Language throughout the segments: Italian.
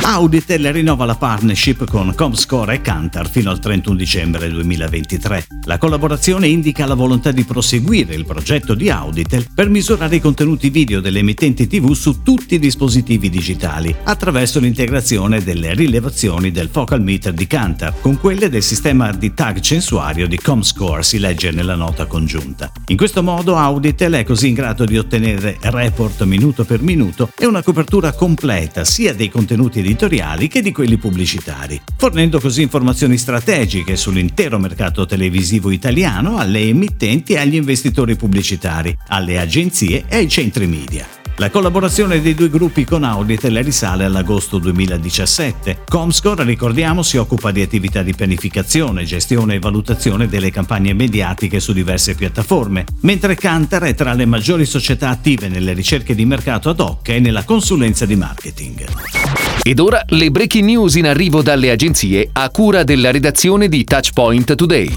Auditel rinnova la partnership con Comscore e Cantar fino al 31 dicembre 2023. La collaborazione indica la volontà di proseguire il progetto di Auditel per misurare i contenuti video delle emittenti TV su tutti i dispositivi digitali attraverso l'integrazione delle rilevazioni del focal meter di Cantar con quelle del sistema di tag censuario di Comscore, si legge nella nota congiunta. In questo modo Auditel è così in grado di ottenere report minuto per minuto e una copertura completa sia dei contenuti editoriali che di quelli pubblicitari, fornendo così informazioni strategiche sull'intero mercato televisivo italiano alle emittenti e agli investitori pubblicitari, alle agenzie e ai centri media. La collaborazione dei due gruppi con Auditel risale all'agosto 2017. Comscore, ricordiamo, si occupa di attività di pianificazione, gestione e valutazione delle campagne mediatiche su diverse piattaforme, mentre Cantar è tra le maggiori società attive nelle ricerche di mercato ad hoc e nella consulenza di marketing. Ed ora le breaking news in arrivo dalle agenzie a cura della redazione di Touchpoint Today.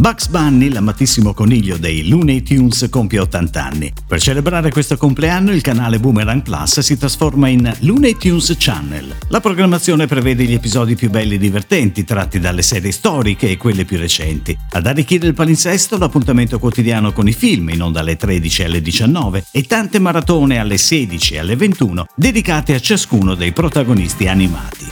Bugs Bunny, l'amatissimo coniglio dei Looney Tunes, compie 80 anni. Per celebrare questo compleanno il canale Boomerang Plus si trasforma in Looney Tunes Channel. La programmazione prevede gli episodi più belli e divertenti tratti dalle serie storiche e quelle più recenti. Ad arricchire il palinsesto l'appuntamento quotidiano con i film in onda alle 13 e alle 19 e tante maratone alle 16 e alle 21 dedicate a ciascuno dei protagonisti animati.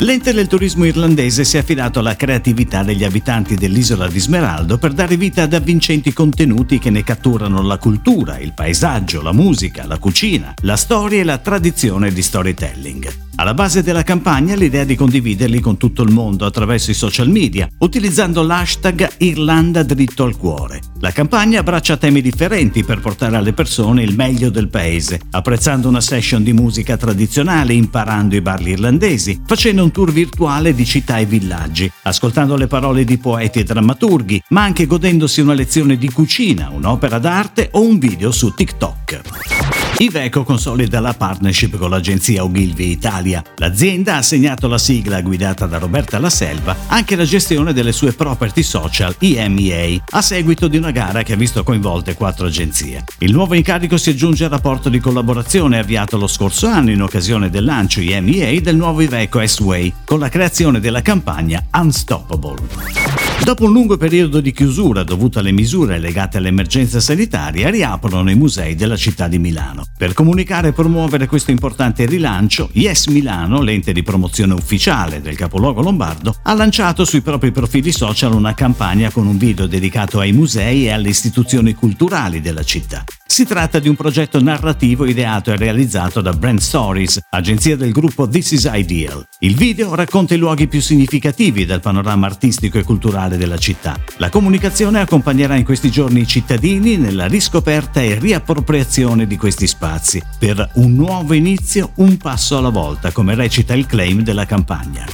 L'ente del turismo irlandese si è affidato alla creatività degli abitanti dell'isola di Smeraldo per dare vita ad avvincenti contenuti che ne catturano la cultura, il paesaggio, la musica, la cucina, la storia e la tradizione di storytelling. Alla base della campagna l'idea di condividerli con tutto il mondo attraverso i social media, utilizzando l'hashtag Irlanda dritto al cuore. La campagna abbraccia temi differenti per portare alle persone il meglio del paese, apprezzando una session di musica tradizionale, imparando i bar irlandesi, facendo un tour virtuale di città e villaggi, ascoltando le parole di poeti e drammaturghi, ma anche godendosi una lezione di cucina, un'opera d'arte o un video su TikTok. Iveco consolida la partnership con l'agenzia Ogilvy Italia. L'azienda ha assegnato la sigla guidata da Roberta La Selva anche la gestione delle sue property social EMEA a seguito di una gara che ha visto coinvolte quattro agenzie. Il nuovo incarico si aggiunge al rapporto di collaborazione avviato lo scorso anno in occasione del lancio EMEA del nuovo Iveco S-Way con la creazione della campagna Unstoppable. Dopo un lungo periodo di chiusura dovuto alle misure legate all'emergenza sanitaria, riaprono i musei della città di Milano. Per comunicare e promuovere questo importante rilancio, Yes Milano, l'ente di promozione ufficiale del capoluogo lombardo, ha lanciato sui propri profili social una campagna con un video dedicato ai musei e alle istituzioni culturali della città. Si tratta di un progetto narrativo ideato e realizzato da Brand Stories, agenzia del gruppo This Is Ideal. Il video racconta i luoghi più significativi del panorama artistico e culturale della città. La comunicazione accompagnerà in questi giorni i cittadini nella riscoperta e riappropriazione di questi spazi, per un nuovo inizio, un passo alla volta, come recita il claim della campagna.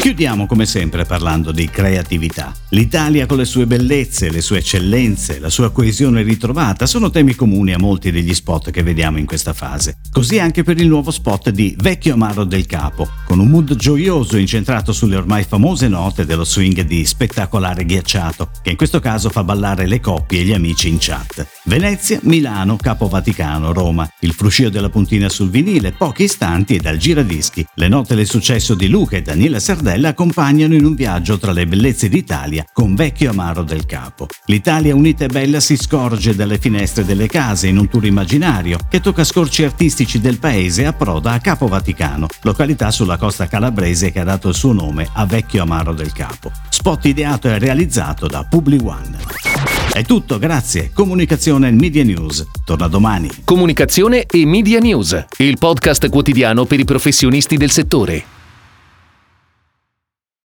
Chiudiamo come sempre parlando di creatività. L'Italia con le sue bellezze, le sue eccellenze, la sua coesione ritrovata sono temi comuni a molti degli spot che vediamo in questa fase. Così anche per il nuovo spot di Vecchio Amaro del Capo, con un mood gioioso incentrato sulle ormai famose note dello swing di spettacolare ghiacciato, che in questo caso fa ballare le coppie e gli amici in chat. Venezia, Milano, Capo Vaticano, Roma, il fruscio della puntina sul vinile, pochi istanti e dal giradischi, le note del successo di Luca e Daniela Sardella Stella accompagnano in un viaggio tra le bellezze d'Italia con Vecchio Amaro del Capo. L'Italia unita e bella si scorge dalle finestre delle case in un tour immaginario che tocca scorci artistici del paese e approda a Capo Vaticano, località sulla costa calabrese che ha dato il suo nome a Vecchio Amaro del Capo. Spot ideato e realizzato da Publi One. È tutto, grazie. Comunicazione e Media News. Torna domani. Comunicazione e Media News, il podcast quotidiano per i professionisti del settore.